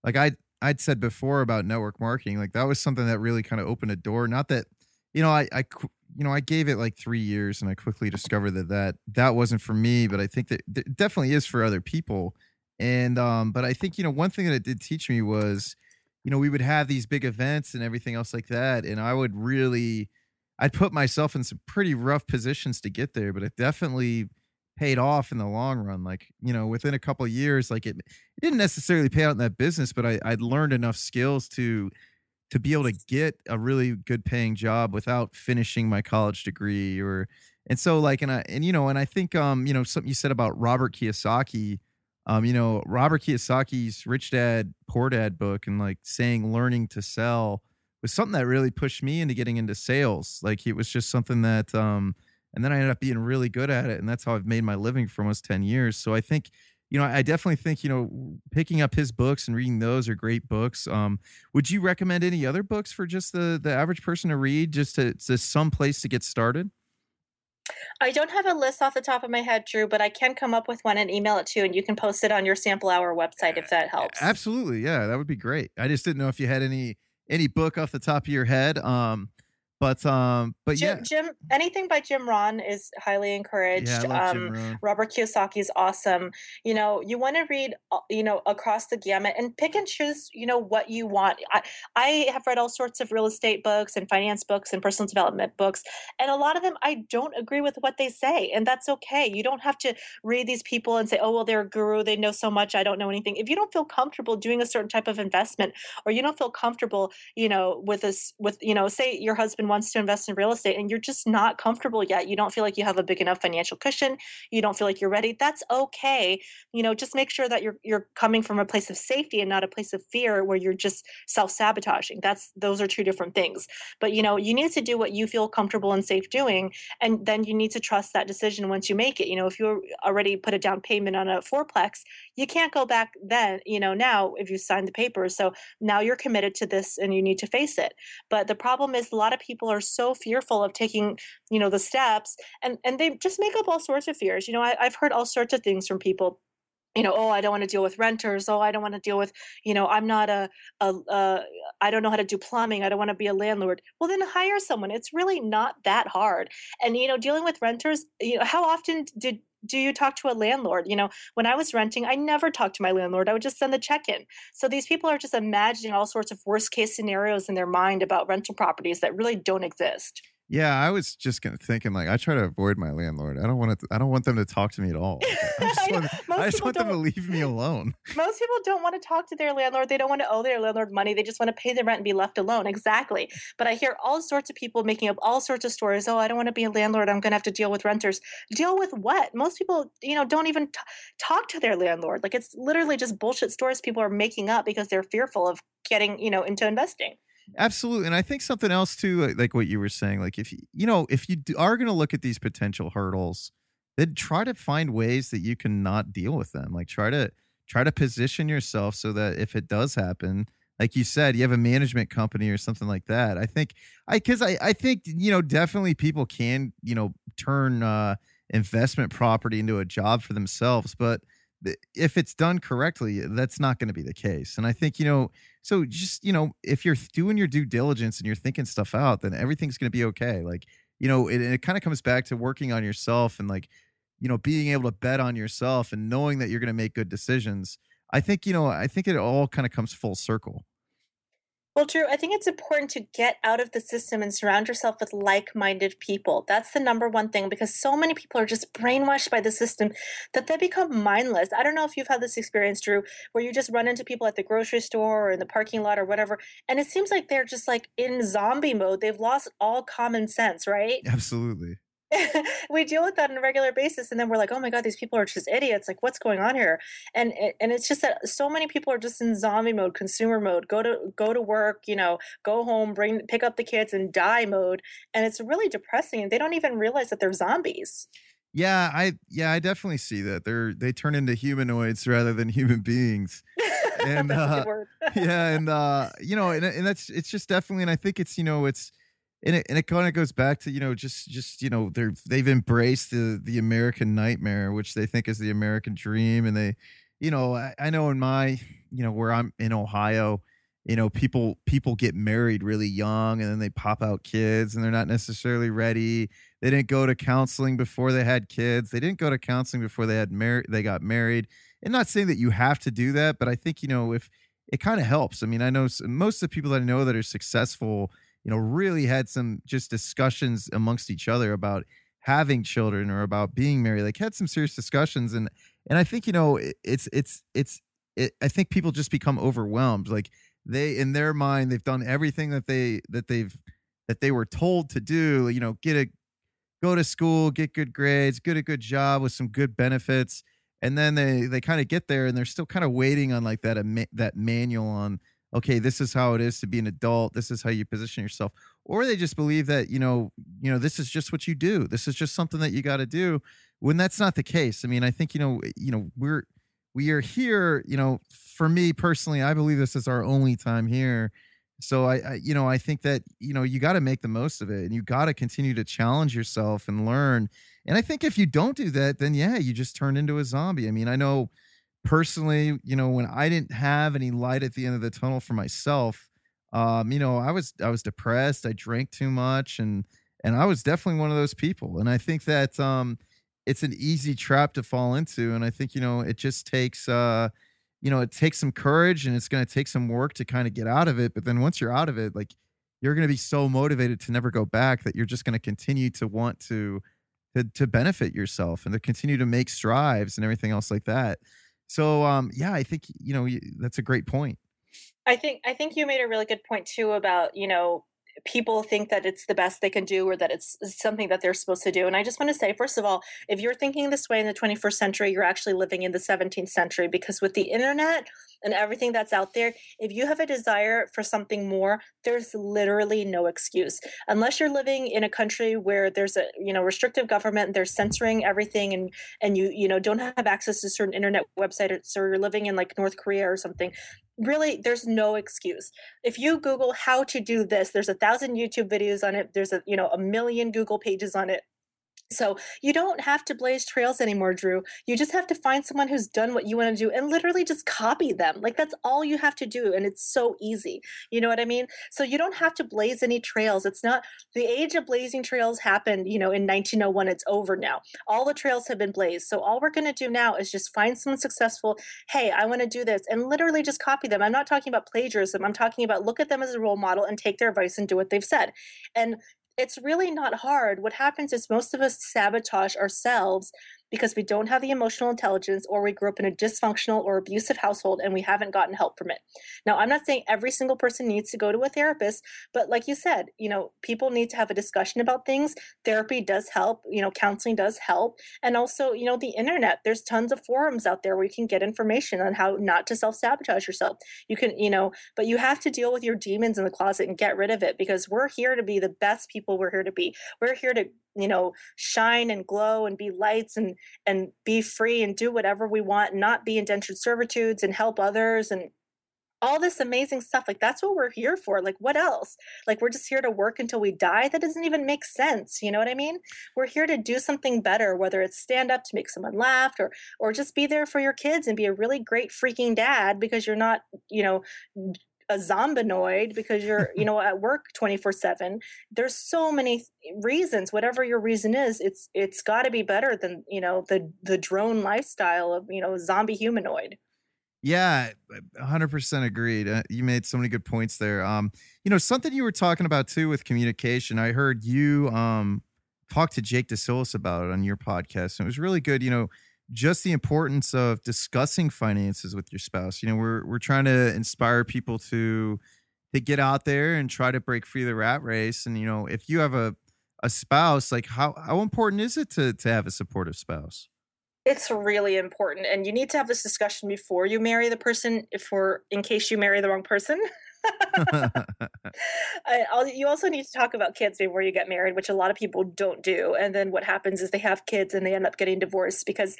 like I I'd said before about network marketing, like that was something that really kind of opened a door. Not that, you know, I I you know I gave it like three years, and I quickly discovered that that that wasn't for me. But I think that it definitely is for other people. And um, but I think you know one thing that it did teach me was, you know, we would have these big events and everything else like that, and I would really, I'd put myself in some pretty rough positions to get there, but it definitely paid off in the long run. Like, you know, within a couple years, like it, it didn't necessarily pay out in that business, but I, I'd learned enough skills to to be able to get a really good paying job without finishing my college degree or and so like and I and you know and I think um you know something you said about Robert Kiyosaki um you know Robert Kiyosaki's Rich Dad Poor Dad book and like saying learning to sell was something that really pushed me into getting into sales like it was just something that um and then I ended up being really good at it, and that's how I've made my living for almost ten years. So I think, you know, I definitely think you know picking up his books and reading those are great books. Um, would you recommend any other books for just the the average person to read, just to, to some place to get started? I don't have a list off the top of my head, Drew, but I can come up with one and email it to you, and you can post it on your sample hour website if that helps. Absolutely, yeah, that would be great. I just didn't know if you had any any book off the top of your head. Um, but um, but Jim, yeah, Jim, anything by Jim Rohn is highly encouraged. yeah, I love Jim Um, Rohn. Robert Kiyosaki is awesome. You know, you want to read, uh, you know, across the gamut and pick and choose, you know, what you want. I, I have read all sorts of real estate books and finance books and personal development books, and a lot of them I don't agree with what they say, and that's okay. You don't have to read these people and say, oh, well, they're a guru, they know so much, I don't know anything. If you don't feel comfortable doing a certain type of investment, or you don't feel comfortable, you know, with this, with, you know, say your husband wants to invest in real estate and you're just not comfortable yet, you don't feel like you have a big enough financial cushion, you don't feel like you're ready, that's okay. You know, just make sure that you're you're coming from a place of safety and not a place of fear where you're just self-sabotaging. That's those are two different things. But you know, you need to do what you feel comfortable and safe doing and then you need to trust that decision once you make it. You know, if you already put a down payment on a fourplex, you can't go back then, you know, now if you sign the papers. So now you're committed to this and you need to face it. But the problem is a lot of people are so fearful of taking, you know, the steps and and they just make up all sorts of fears. You know, I, I've heard all sorts of things from people you know oh i don't want to deal with renters oh i don't want to deal with you know i'm not a, a, a i don't know how to do plumbing i don't want to be a landlord well then hire someone it's really not that hard and you know dealing with renters you know how often did do you talk to a landlord? You know when i was renting i never talked to my landlord i would just send the check in. So these people are just imagining all sorts of worst case scenarios in their mind about rental properties that really don't exist Yeah, I was just gonna thinking like I try to avoid my landlord. I don't want to. I don't want them to talk to me at all. I <laughs> just want, I just want them to leave me alone. <laughs> Most people don't want to talk to their landlord. They don't want to owe their landlord money. They just want to pay the rent and be left alone. Exactly. But I hear all sorts of people making up all sorts of stories. Oh, I don't want to be a landlord. I'm going to have to deal with renters. Deal with what? Most people, you know, don't even t- talk to their landlord. Like it's literally just bullshit stories people are making up because they're fearful of getting, you know, into investing. Absolutely, and I think something else too, like- what you were saying. Like if you, you know, if you are gonna look at these potential hurdles, then try to find ways that you can not deal with them. Like try to try to position yourself so that if it does happen, like you said, you have a management company or something like that. I think I because I I think you know definitely people can you know turn uh, investment property into a job for themselves, but if it's done correctly, that's not going to be the case. And I think you know so just you know if you're doing your due diligence and you're thinking stuff out, then everything's going to be okay. Like you know it, it kind of comes back to working on yourself and like you know being able to bet on yourself and knowing that you're going to make good decisions. I think you know I think it all kind of comes full circle. Well, Drew, I think it's important to get out of the system and surround yourself with like minded people. That's the number one thing because so many people are just brainwashed by the system that they become mindless. I don't know if you've had this experience, Drew, where you just run into people at the grocery store or in the parking lot or whatever, and it seems like they're just like in zombie mode. They've lost all common sense, right? Absolutely. <laughs> we deal with that on a regular basis and then we're like oh my god these people are just idiots. Like what's going on here? And and it's just that so many people are just in zombie mode consumer mode go to go to work you know go home bring pick up the kids and die mode and it's really depressing and they don't even realize that they're zombies. Yeah, I yeah I definitely see that. They're they turn into humanoids rather than human beings. <laughs> And, uh, yeah, <laughs> and uh, you know, and and that's it's just definitely, and I think it's you know it's and it, and it kind of goes back to you know just just you know they're they've embraced the the American nightmare, which they think is the American dream, and they, you know, I, I know in my you know where I'm in Ohio, you know people people get married really young and then they pop out kids and they're not necessarily ready. They didn't go to counseling before they had kids. They didn't go to counseling before they had married. They got married. And not saying that you have to do that, but I think you know if it kind of helps. I mean, I know most of the people that I know that are successful you know, really had some just discussions amongst each other about having children or about being married. Like had some serious discussions, and and I think you know it's it's it's it, I think people just become overwhelmed. Like they in their mind they've done everything that they that they've that they were told to do. You know, get a go to school, get good grades, get a good job with some good benefits, and then they they kind of get there and they're still kind of waiting on like that that manual on okay this is how it is to be an adult this is how you position yourself or they just believe that you know you know this is just what you do this is just something that you got to do when that's not the case i mean i think you know eh, you know we're we are here you know for me personally i believe this is our only time here so I, I you know i think that you know you got to make the most of it and you got to continue to challenge yourself and learn and i think if you don't do that then yeah you just turn into a zombie i mean i know personally, you know, when I didn't have any light at the end of the tunnel for myself, um, you know, I was I was depressed. I drank too much, and and I was definitely one of those people. And I think that um, it's an easy trap to fall into. And I think you know, it just takes uh, you know, it takes some courage, and it's going to take some work to kind of get out of it. But then once you're out of it, like you're going to be so motivated to never go back that you're just going to continue to want to to to benefit yourself and to continue to make strives and everything else like that. So um, yeah, I think you know that's a great point. I think I think you made a really good point too about you know people think that it's the best they can do or that it's something that they're supposed to do. And I just want to say, first of all, if you're thinking this way in the 21st century, you're actually living in the 17th century because with the internet and everything that's out there, if you have a desire for something more, there's literally no excuse. Unless you're living in a country where there's a, you know, restrictive government, they're censoring everything and and you, you know, don't have access to certain internet websites or you're living in like North Korea or something, really there's no excuse if you google how to do this there's a thousand youtube videos on it there's a you know a million google pages on it so you don't have to blaze trails anymore, Drew. You just have to find someone who's done what you want to do and literally just copy them. Like that's all you have to do. And it's so easy. You know what I mean? So you don't have to blaze any trails. It's not the age of blazing trails happened, you know, in 1901. It's over now. All the trails have been blazed. So all we're going to do now is just find someone successful. Hey, I want to do this and literally just copy them. I'm not talking about plagiarism. I'm talking about look at them as a role model and take their advice and do what they've said. And it's really not hard. What happens is most of us sabotage ourselves because we don't have the emotional intelligence or we grew up in a dysfunctional or abusive household and we haven't gotten help from it. Now, I'm not saying every single person needs to go to a therapist, but like you said, you know, people need to have a discussion about things. Therapy does help, you know, counseling does help. And also, you know, the internet, there's tons of forums out there where you can get information on how not to self sabotage yourself. You can, you know, but you have to deal with your demons in the closet and get rid of it because we're here to be the best people we're here to be. We're here to you know shine and glow and be lights and and be free and do whatever we want not be indentured servitudes and help others and all this amazing stuff like that's what we're here for like what else? Like we're just here to work until we die? That doesn't even make sense you know what i mean? We're here to do something better whether it's stand up to make someone laugh or or just be there for your kids and be a really great freaking dad because you're not you know a zombinoid because you're <laughs> you know at work 24 7 there's so many reasons whatever your reason is it's it's got to be better than you know the the drone lifestyle of you know zombie humanoid. Yeah 100% agreed uh, you made so many good points there. Um you know something you were talking about too with communication i heard you um talk to jake Desyllas about it on your podcast and it was really good you know just the importance of discussing finances with your spouse. You know, we're we're trying to inspire people to to get out there and try to break free the rat race. And you know, if you have a a spouse, like how how important is it to to have a supportive spouse? It's really important, and you need to have this discussion before you marry the person, if for in case you marry the wrong person. <laughs> <laughs> I, you also need to talk about kids before you get married, which a lot of people don't do. And then what happens is they have kids and they end up getting divorced because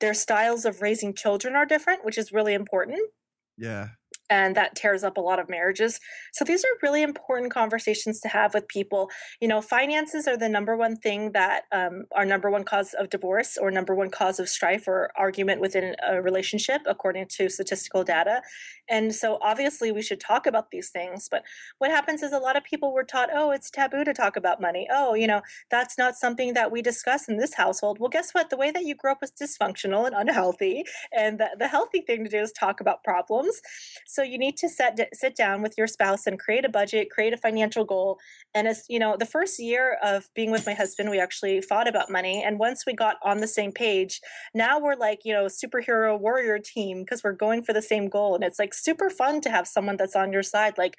their styles of raising children are different, which is really important. Yeah. and that tears up a lot of marriages. So these are really important conversations to have with people. You know, finances are the number one thing that um, are number one cause of divorce or number one cause of strife or argument within a relationship, according to statistical data. And so obviously we should talk about these things. But what happens is a lot of people were taught, oh, it's taboo to talk about money. Oh, you know, that's not something that we discuss in this household. Well, guess what? The way that you grew up was dysfunctional and unhealthy. And the, the healthy thing to do is talk about problems. So you need to set sit down with your spouse and create a budget, create a financial goal. And as you know, the first year of being with my husband, we actually fought about money. And once we got on the same page, now we're like, you know, superhero warrior team because we're going for the same goal. And it's like super fun to have someone that's on your side, like,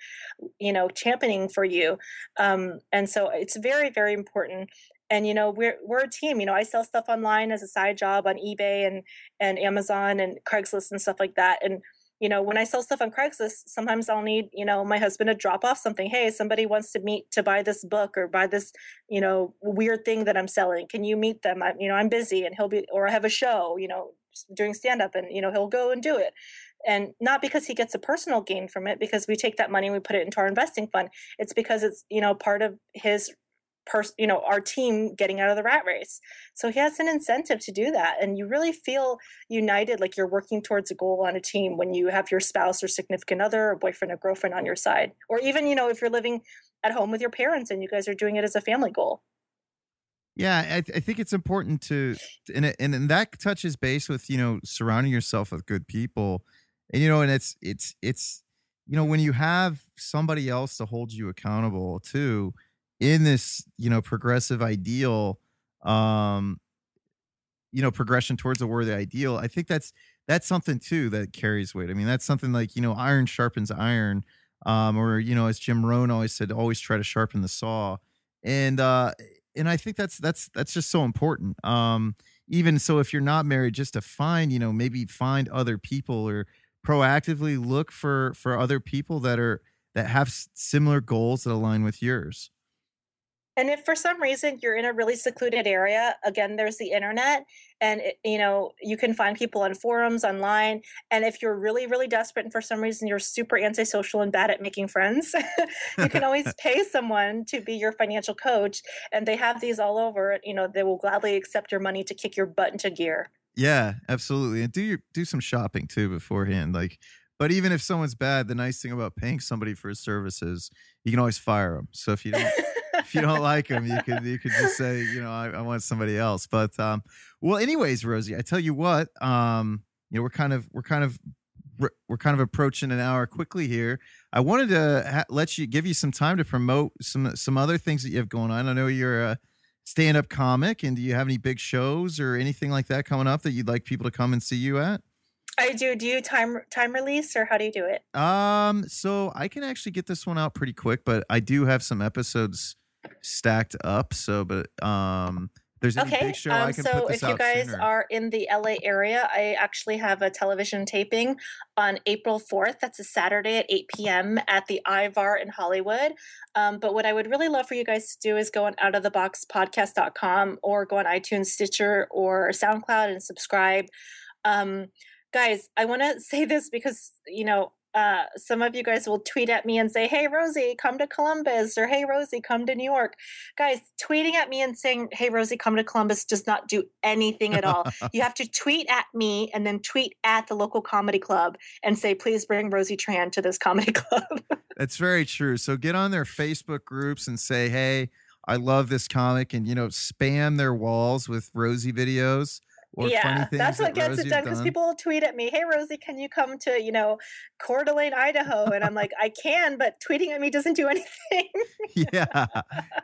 you know, championing for you. Um, and so it's very, very important and you know we're we're a team you know i sell stuff online as a side job on ebay and and amazon and craigslist and stuff like that and you know, when I sell stuff on Craigslist, sometimes I'll need, you know, my husband to drop off something. Hey, somebody wants to meet to buy this book or buy this, you know, weird thing that I'm selling. Can you meet them? I, you know, I'm busy and he'll be, or I have a show, you know, doing stand up and, you know, he'll go and do it. And not because he gets a personal gain from it, because we take that money and we put it into our investing fund. It's because it's, you know, part of his person you know our team getting out of the rat race. So he has an incentive to do that and you really feel united like you're working towards a goal on a team when you have your spouse or significant other or boyfriend or girlfriend on your side or even you know if you're living at home with your parents and you guys are doing it as a family goal. Yeah, I, th- I, think it's important to, and it, and that touches base with you know surrounding yourself with good people, and you know, and it's it's it's you know when you have somebody else to hold you accountable too, in this you know progressive ideal um you know progression towards a worthy ideal i think that's that's something too that carries weight. I mean that's something like you know iron sharpens iron um or you know as jim rohn always said always try to sharpen the saw. And uh and i think that's that's that's just so important. Um even so if you're not married just to find you know maybe find other people or proactively look for for other people that are that have similar goals that align with yours and if for some reason you're in a really secluded area, again, there's the internet, and it, you know you can find people on forums online. And if you're really, really desperate, and for some reason you're super antisocial and bad at making friends, <laughs> you can always <laughs> pay someone to be your financial coach. And they have these all over. You know, they will gladly accept your money to kick your butt into gear. Yeah, absolutely. And do your do some shopping too beforehand. Like, but even if someone's bad, the nice thing about paying somebody for his services, you can always fire them. So if you don't if you don't like them, you could you could just say, you know, I, I want somebody else. But um, well, anyways, Rosie, I tell you what, um, you know, we're kind of we're kind of we're kind of approaching an hour quickly here. I wanted to ha- let you give you some time to promote some some other things that you have going on. I know you're a stand-up comic, and do you have any big shows or anything like that coming up that you'd like people to come and see you at? I do. Do you time time release or how do you do it? Um, so I can actually get this one out pretty quick, but I do have some episodes stacked up. So, but um, there's any okay. big show um, I can so put this if you guys sooner. are in the LA area, I actually have a television taping on April 4th. That's a Saturday at 8 p.m. at the Ivar in Hollywood. Um, but what I would really love for you guys to do is go on out of the outoftheboxpodcast.com or go on iTunes, Stitcher, or SoundCloud and subscribe. Um, guys, I want to <laughs> say this because, you know, uh, some of you guys will tweet at me and say, Hey, Rosie, come to Columbus, or Hey, Rosie, come to New York. Guys, tweeting at me and saying, Hey, Rosie, come to Columbus does not do anything at all. <laughs> you have to tweet at me and then tweet at the local comedy club and say, Please bring Rosie Tran to this comedy <laughs> club. That's very true. So get on their Facebook groups and say, Hey, I love this comic, and, you know, spam their walls with Rosie videos yeah, that's what that gets it done because people tweet at me, "Hey Rosie, can you come to you know Coeur d'Alene, Idaho?" And I'm like, "I can," but tweeting at me doesn't do <laughs> anything. <laughs> yeah,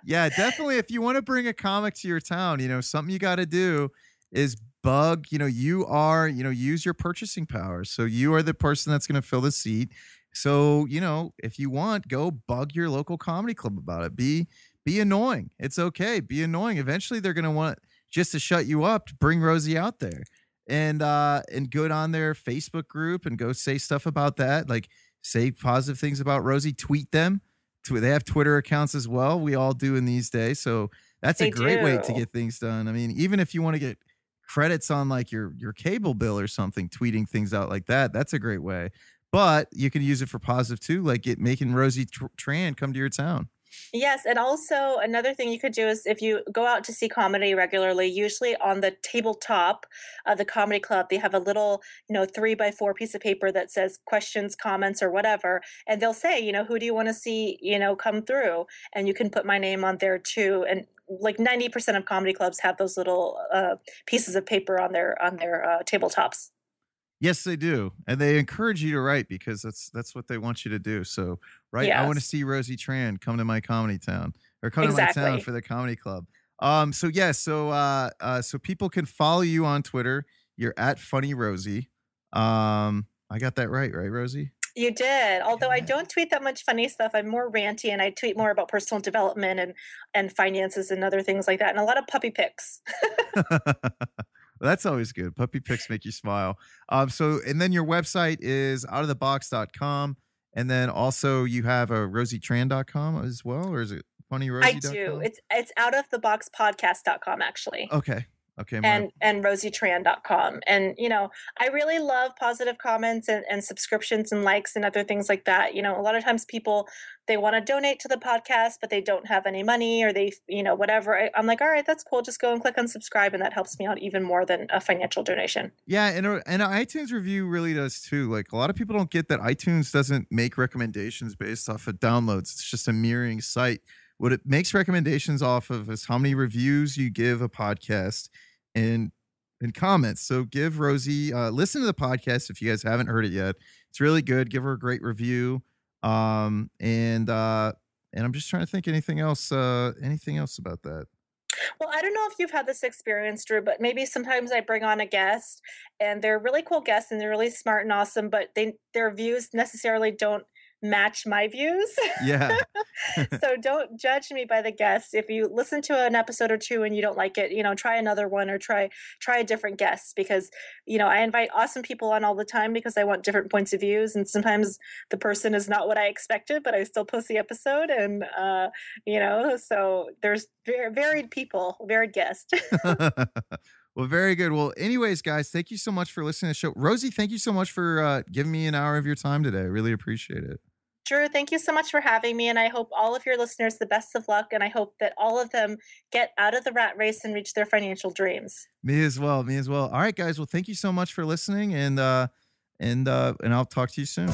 yeah, definitely. If you want to bring a comic to your town, you know something you got to do is bug. You know, you are you know use your purchasing power. So you are the person that's going to fill the seat. So you know, if you want, go bug your local comedy club about it. Be be annoying. It's okay. Be annoying. Eventually, they're going to want just to shut you up to bring Rosie out there and uh and go on their Facebook group and go say stuff about that like say positive things about Rosie tweet them they have Twitter accounts as well we all do in these days so that's they a great do. way to get things done I mean even if you want to get credits on like your your cable bill or something tweeting things out like that that's a great way but you can use it for positive too, like it making Rosie Tr- Tran come to your town. Yes, and also another thing you could do is if you go out to see comedy regularly, usually on the tabletop of the comedy club, they have a little, you know, three by four piece of paper that says questions, comments, or whatever, and they'll say, you know, who do you want to see, you know, come through, and you can put my name on there too, and like 90% of comedy clubs have those little uh, pieces of paper on their on their uh, tabletops Yes, they do, and they encourage you to write because that's that's what they want you to do. So, right, I want to see Rosie Tran come to my comedy town or come to my town for the comedy club. Um, so yeah, so uh, uh, so people can follow you on Twitter. You're at Funny Rosie. Um, I got that right, right, Rosie? you did although i don't tweet that much funny stuff i'm more ranty and i tweet more about personal development and and finances and other things like that and a lot of puppy pics <laughs> <laughs> That's always good. Puppy pics make you smile. Um, so and then your website is outofthebox.com. And then also you have uh, a rosietran.com as well, or is it i do. it's it's out of the box podcast.com actually. Okay. Okay. My, and and rosietran.com and you know i really love positive comments and, and subscriptions and likes and other things like that you know a lot of times people they want to donate to the podcast but they don't have any money or they you know whatever I, i'm like all right that's cool just go and click on subscribe and that helps me out even more than a financial donation yeah, and uh, and an iTunes review really does too. Like a lot of people don't get that iTunes doesn't make recommendations based off of downloads. It's just a mirroring site. What it makes recommendations off of is how many reviews you give a podcast and and comments. So give Rosie uh, listen to the podcast if you guys haven't heard it yet. It's really good. Give her a great review. Um and uh and I'm just trying to think anything else uh anything else about that. Well, I don't know if you've had this experience, Drew, but maybe sometimes I bring on a guest and they're really cool guests and they're really smart and awesome, but they their views necessarily don't match my views. Yeah. <laughs> so don't judge me by the guests. If you listen to an episode or two and you don't like it, you know, try another one or try try a different guest because, you know, I invite awesome people on all the time because I want different points of views and sometimes the person is not what I expected, but I still post the episode and uh, you know, so there's very varied people, varied guests. <laughs> <laughs> well, very good. Well, anyways, guys, thank you so much for listening to the show. Rosie, thank you so much for uh, giving me an hour of your time today. I really appreciate it. Drew, thank you so much for having me. And I hope all of your listeners the best of luck. And I hope that all of them get out of the rat race and reach their financial dreams. Me as well. Me as well. All right, guys. Well, thank you so much for listening, and uh, and uh, and I'll talk to you soon.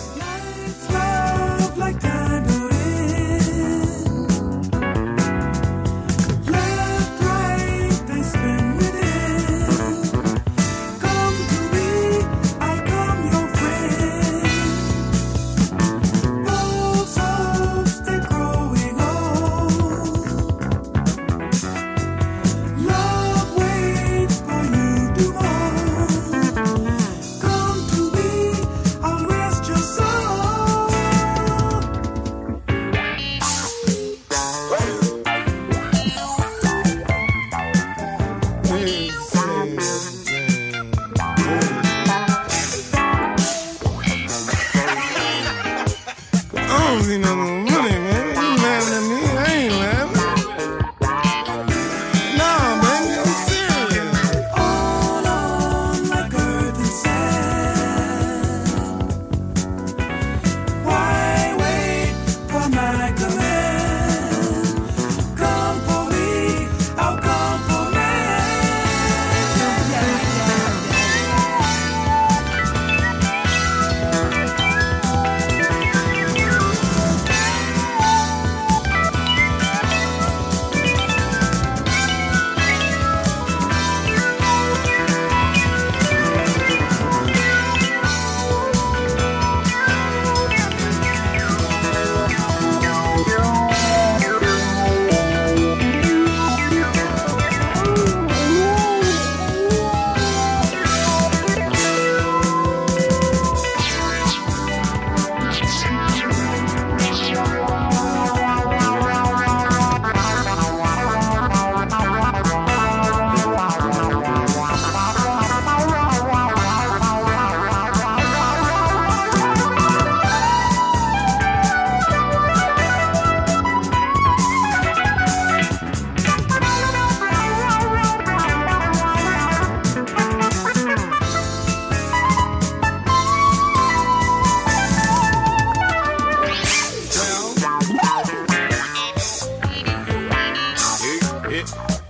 it.